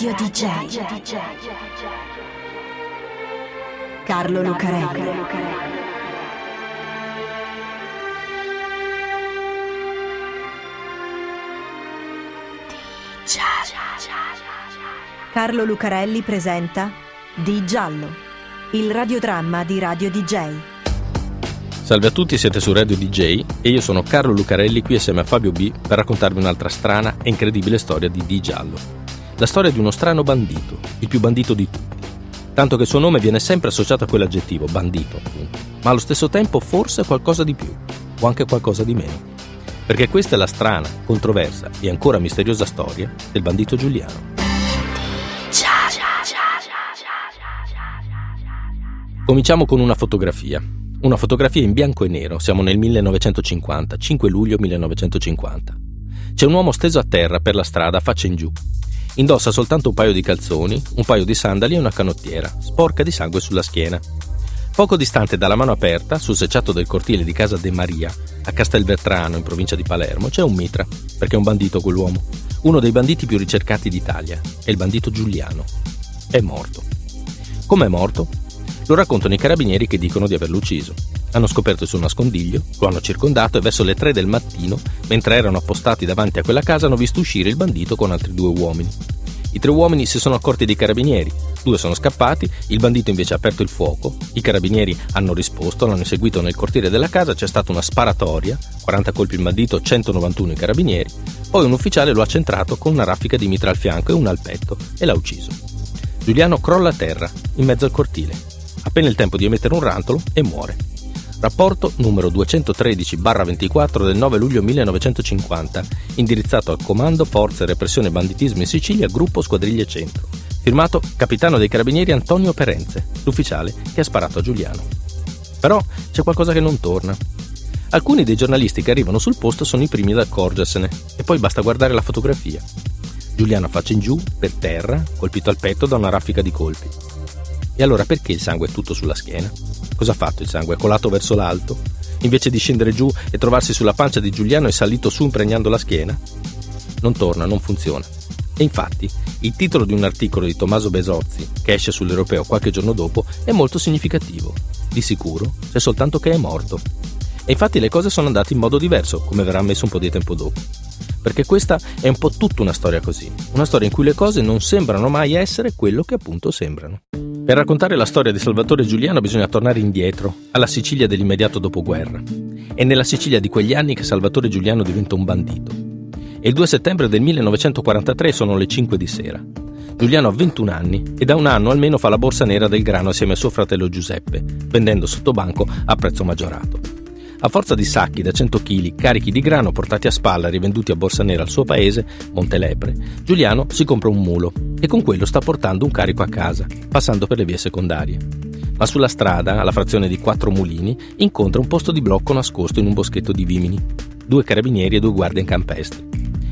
Radio DJ. Carlo Lucarelli. Carlo Lucarelli presenta Di Giallo, il radiodramma di Radio DJ. Salve a tutti, siete su Radio DJ e io sono Carlo Lucarelli qui assieme a Fabio B per raccontarvi un'altra strana e incredibile storia di Di Giallo. La storia di uno strano bandito, il più bandito di tutti. Tanto che il suo nome viene sempre associato a quell'aggettivo, bandito appunto, ma allo stesso tempo forse qualcosa di più, o anche qualcosa di meno. Perché questa è la strana, controversa e ancora misteriosa storia del bandito Giuliano. Cominciamo con una fotografia. Una fotografia in bianco e nero, siamo nel 1950, 5 luglio 1950. C'è un uomo steso a terra per la strada, faccia in giù. Indossa soltanto un paio di calzoni, un paio di sandali e una canottiera, sporca di sangue sulla schiena. Poco distante dalla mano aperta, sul secciato del cortile di casa De Maria, a Castelvetrano, in provincia di Palermo, c'è un mitra, perché è un bandito quell'uomo. Uno dei banditi più ricercati d'Italia, è il bandito Giuliano. È morto. Come è morto? Lo raccontano i carabinieri che dicono di averlo ucciso. Hanno scoperto il suo nascondiglio, lo hanno circondato e verso le 3 del mattino, mentre erano appostati davanti a quella casa, hanno visto uscire il bandito con altri due uomini. I tre uomini si sono accorti dei carabinieri, due sono scappati, il bandito invece ha aperto il fuoco, i carabinieri hanno risposto, l'hanno seguito nel cortile della casa, c'è stata una sparatoria, 40 colpi il bandito, 191 i carabinieri, poi un ufficiale lo ha centrato con una raffica di mitra al fianco e una al petto e l'ha ucciso. Giuliano crolla a terra, in mezzo al cortile appena il tempo di emettere un rantolo e muore. Rapporto numero 213-24 del 9 luglio 1950, indirizzato al Comando Forze Repressione Banditismo in Sicilia, Gruppo Squadriglie Centro. Firmato Capitano dei Carabinieri Antonio Perenze, l'ufficiale che ha sparato a Giuliano. Però c'è qualcosa che non torna. Alcuni dei giornalisti che arrivano sul posto sono i primi ad accorgersene, e poi basta guardare la fotografia. Giuliano faccia in giù, per terra, colpito al petto da una raffica di colpi. E allora perché il sangue è tutto sulla schiena? Cosa ha fatto il sangue? È colato verso l'alto? Invece di scendere giù e trovarsi sulla pancia di Giuliano è salito su impregnando la schiena? Non torna, non funziona. E infatti, il titolo di un articolo di Tommaso Besozzi, che esce sull'Europeo qualche giorno dopo, è molto significativo. Di sicuro, c'è soltanto che è morto. E infatti le cose sono andate in modo diverso, come verrà messo un po' di tempo dopo. Perché questa è un po' tutta una storia così, una storia in cui le cose non sembrano mai essere quello che appunto sembrano. Per raccontare la storia di Salvatore Giuliano bisogna tornare indietro, alla Sicilia dell'immediato dopoguerra. È nella Sicilia di quegli anni che Salvatore Giuliano diventa un bandito. E il 2 settembre del 1943 sono le 5 di sera. Giuliano ha 21 anni e da un anno almeno fa la borsa nera del grano assieme a suo fratello Giuseppe, vendendo sotto banco a prezzo maggiorato. A forza di sacchi da 100 kg carichi di grano portati a spalla e rivenduti a borsa nera al suo paese, Montelepre, Giuliano si compra un mulo e con quello sta portando un carico a casa, passando per le vie secondarie. Ma sulla strada, alla frazione di quattro mulini, incontra un posto di blocco nascosto in un boschetto di vimini. Due carabinieri e due guardie in campestre.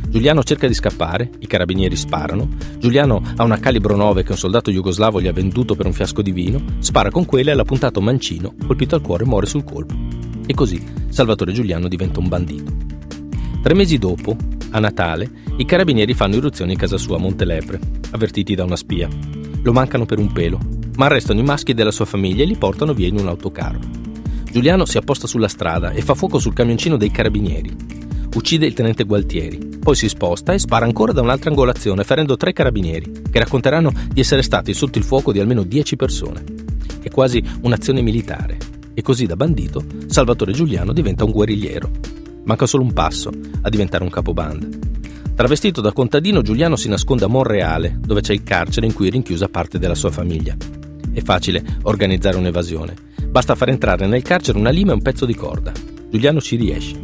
Giuliano cerca di scappare, i carabinieri sparano, Giuliano ha una calibro 9 che un soldato jugoslavo gli ha venduto per un fiasco di vino, spara con quella e l'ha puntato mancino, colpito al cuore muore sul colpo. E così Salvatore Giuliano diventa un bandito. Tre mesi dopo, a Natale, i carabinieri fanno irruzione in casa sua a Montelepre, avvertiti da una spia. Lo mancano per un pelo, ma arrestano i maschi della sua famiglia e li portano via in un autocarro. Giuliano si apposta sulla strada e fa fuoco sul camioncino dei carabinieri. Uccide il tenente Gualtieri, poi si sposta e spara ancora da un'altra angolazione, ferendo tre carabinieri, che racconteranno di essere stati sotto il fuoco di almeno dieci persone. È quasi un'azione militare, e così da bandito Salvatore Giuliano diventa un guerrigliero. Manca solo un passo a diventare un capobanda. Travestito da contadino, Giuliano si nasconde a Monreale, dove c'è il carcere in cui è rinchiusa parte della sua famiglia. È facile organizzare un'evasione. Basta far entrare nel carcere una lima e un pezzo di corda. Giuliano ci riesce.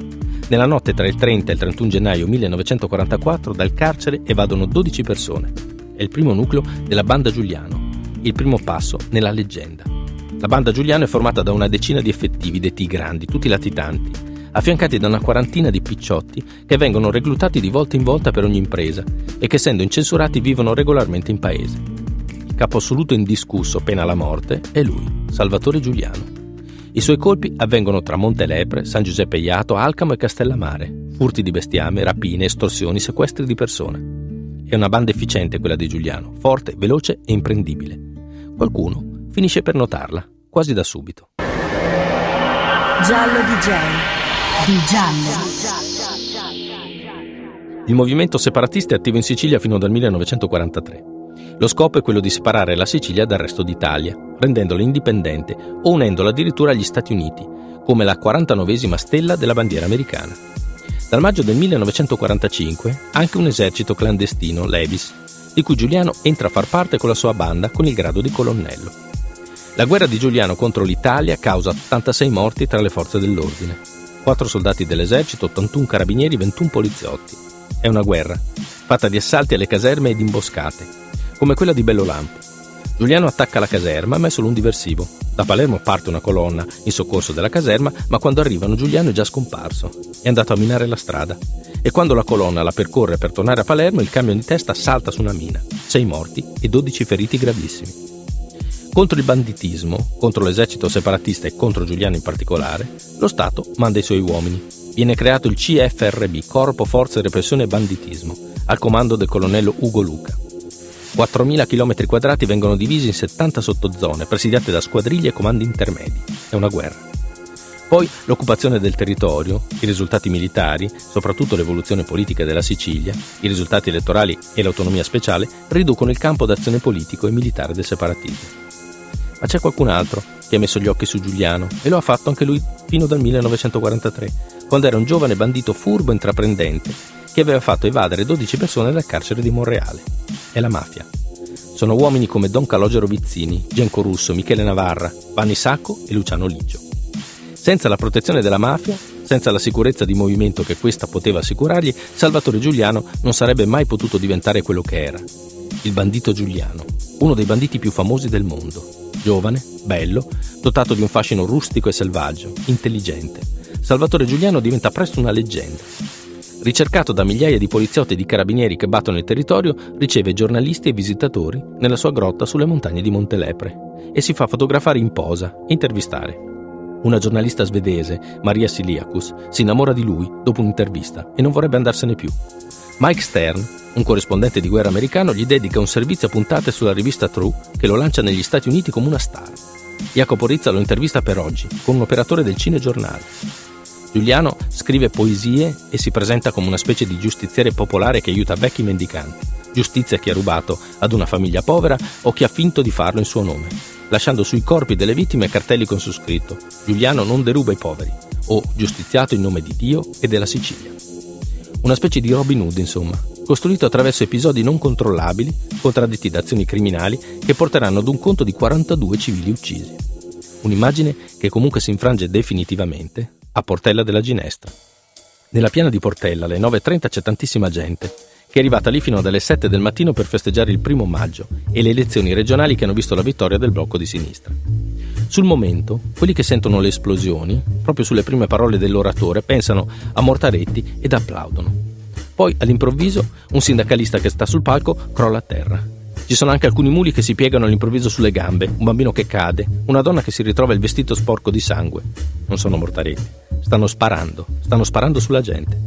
Nella notte tra il 30 e il 31 gennaio 1944 dal carcere evadono 12 persone. È il primo nucleo della banda Giuliano, il primo passo nella leggenda. La banda Giuliano è formata da una decina di effettivi detti grandi, tutti latitanti, affiancati da una quarantina di picciotti che vengono reclutati di volta in volta per ogni impresa e che essendo incensurati vivono regolarmente in paese. Il capo assoluto indiscusso, pena la morte, è lui, Salvatore Giuliano. I suoi colpi avvengono tra Montelepre, San Giuseppe Iato, Alcamo e Castellamare, furti di bestiame, rapine, estorsioni, sequestri di persone. È una banda efficiente quella di Giuliano, forte, veloce e imprendibile. Qualcuno finisce per notarla, quasi da subito. Giallo DJ. Di Giallo. Il movimento separatista è attivo in Sicilia fino dal 1943. Lo scopo è quello di separare la Sicilia dal resto d'Italia, rendendola indipendente o unendola addirittura agli Stati Uniti, come la 49esima stella della bandiera americana. Dal maggio del 1945 anche un esercito clandestino, l'Evis, di cui Giuliano entra a far parte con la sua banda con il grado di colonnello. La guerra di Giuliano contro l'Italia causa 86 morti tra le forze dell'ordine, 4 soldati dell'esercito, 81 carabinieri, 21 poliziotti. È una guerra, fatta di assalti alle caserme e di imboscate, come quella di Bellolampo. Giuliano attacca la caserma, ma è solo un diversivo. Da Palermo parte una colonna in soccorso della caserma, ma quando arrivano Giuliano è già scomparso. È andato a minare la strada. E quando la colonna la percorre per tornare a Palermo, il camion di testa salta su una mina. Sei morti e 12 feriti gravissimi. Contro il banditismo, contro l'esercito separatista e contro Giuliano in particolare, lo Stato manda i suoi uomini. Viene creato il CFRB, Corpo Forze Repressione e Banditismo, al comando del colonnello Ugo Luca. 4.000 km quadrati vengono divisi in 70 sottozone, presidiate da squadriglie e comandi intermedi. È una guerra. Poi l'occupazione del territorio, i risultati militari, soprattutto l'evoluzione politica della Sicilia, i risultati elettorali e l'autonomia speciale riducono il campo d'azione politico e militare del separatismo. Ma c'è qualcun altro che ha messo gli occhi su Giuliano e lo ha fatto anche lui fino dal 1943, quando era un giovane bandito furbo e intraprendente che aveva fatto evadere 12 persone dal carcere di Monreale. È la mafia. Sono uomini come Don Calogero Vizzini, Genco Russo, Michele Navarra, Vanni Sacco e Luciano Ligio. Senza la protezione della mafia, senza la sicurezza di movimento che questa poteva assicurargli, Salvatore Giuliano non sarebbe mai potuto diventare quello che era. Il bandito Giuliano, uno dei banditi più famosi del mondo. Giovane, bello, dotato di un fascino rustico e selvaggio, intelligente. Salvatore Giuliano diventa presto una leggenda. Ricercato da migliaia di poliziotti e di carabinieri che battono il territorio, riceve giornalisti e visitatori nella sua grotta sulle montagne di Montelepre e si fa fotografare in posa e intervistare. Una giornalista svedese, Maria Siliacus, si innamora di lui dopo un'intervista e non vorrebbe andarsene più. Mike Stern, un corrispondente di guerra americano, gli dedica un servizio a puntate sulla rivista True che lo lancia negli Stati Uniti come una star. Jacopo Rizza lo intervista per oggi, con un operatore del cinegiornale. Giuliano scrive poesie e si presenta come una specie di giustiziere popolare che aiuta vecchi mendicanti. Giustizia chi ha rubato ad una famiglia povera o chi ha finto di farlo in suo nome, lasciando sui corpi delle vittime cartelli con su scritto Giuliano non deruba i poveri o giustiziato in nome di Dio e della Sicilia. Una specie di Robin Hood, insomma, costruito attraverso episodi non controllabili, contraddetti da azioni criminali che porteranno ad un conto di 42 civili uccisi. Un'immagine che comunque si infrange definitivamente a Portella della Ginestra. Nella piana di Portella alle 9.30 c'è tantissima gente, che è arrivata lì fino alle 7 del mattino per festeggiare il primo maggio e le elezioni regionali che hanno visto la vittoria del blocco di sinistra. Sul momento, quelli che sentono le esplosioni, proprio sulle prime parole dell'oratore, pensano a Mortaretti ed applaudono. Poi, all'improvviso, un sindacalista che sta sul palco crolla a terra. Ci sono anche alcuni muli che si piegano all'improvviso sulle gambe, un bambino che cade, una donna che si ritrova il vestito sporco di sangue. Non sono Mortaretti. Stanno sparando, stanno sparando sulla gente.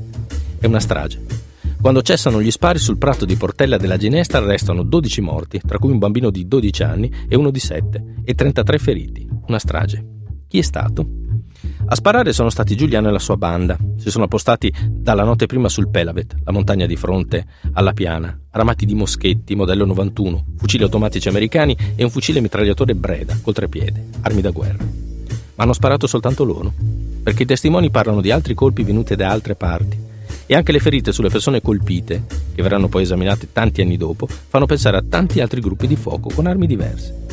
È una strage. Quando cessano gli spari sul prato di Portella della Ginestra restano 12 morti, tra cui un bambino di 12 anni e uno di 7, e 33 feriti. Una strage. Chi è stato? A sparare sono stati Giuliano e la sua banda. Si sono appostati dalla notte prima sul Pelavet, la montagna di fronte alla piana, armati di moschetti modello 91, fucili automatici americani e un fucile mitragliatore Breda col trepiede, armi da guerra. Ma hanno sparato soltanto loro, perché i testimoni parlano di altri colpi venuti da altre parti e anche le ferite sulle persone colpite, che verranno poi esaminate tanti anni dopo, fanno pensare a tanti altri gruppi di fuoco con armi diverse.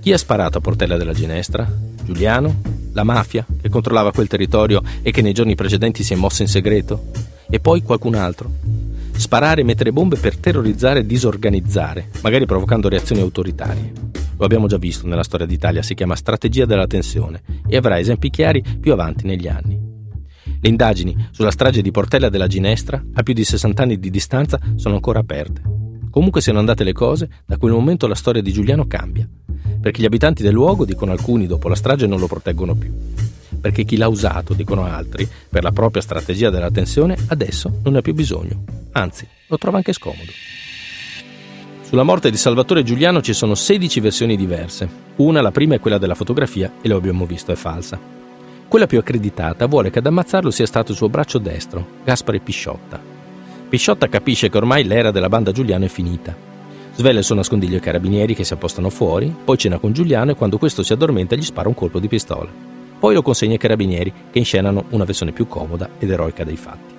Chi ha sparato a Portella della Ginestra? Giuliano? La mafia, che controllava quel territorio e che nei giorni precedenti si è mossa in segreto? E poi qualcun altro? Sparare e mettere bombe per terrorizzare e disorganizzare, magari provocando reazioni autoritarie. Lo abbiamo già visto nella storia d'Italia, si chiama strategia della tensione e avrà esempi chiari più avanti negli anni. Le indagini sulla strage di Portella della Ginestra, a più di 60 anni di distanza, sono ancora aperte. Comunque siano andate le cose, da quel momento la storia di Giuliano cambia perché gli abitanti del luogo, dicono alcuni, dopo la strage non lo proteggono più. Perché chi l'ha usato, dicono altri, per la propria strategia della tensione, adesso non ne ha più bisogno. anzi, lo trova anche scomodo. Sulla morte di Salvatore Giuliano ci sono 16 versioni diverse. Una, la prima, è quella della fotografia e lo abbiamo visto, è falsa. Quella più accreditata vuole che ad ammazzarlo sia stato il suo braccio destro, Gaspare Pisciotta. Pisciotta capisce che ormai l'era della banda Giuliano è finita. Svela il suo nascondiglio ai carabinieri che si appostano fuori, poi cena con Giuliano e quando questo si addormenta gli spara un colpo di pistola. Poi lo consegna ai carabinieri che inscenano una versione più comoda ed eroica dei fatti.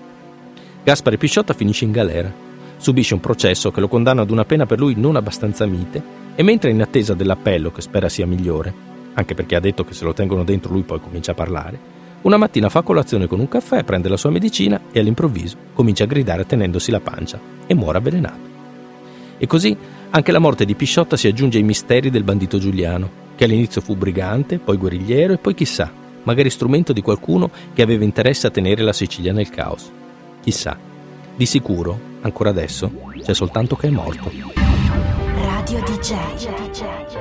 Gaspare Pisciotta finisce in galera subisce un processo che lo condanna ad una pena per lui non abbastanza mite e mentre è in attesa dell'appello che spera sia migliore, anche perché ha detto che se lo tengono dentro lui poi comincia a parlare, una mattina fa colazione con un caffè, prende la sua medicina e all'improvviso comincia a gridare tenendosi la pancia e muore avvelenato. E così anche la morte di Pisciotta si aggiunge ai misteri del bandito Giuliano, che all'inizio fu brigante, poi guerrigliero e poi chissà, magari strumento di qualcuno che aveva interesse a tenere la Sicilia nel caos. Chissà, di sicuro Ancora adesso c'è soltanto che è morto. Radio DJ.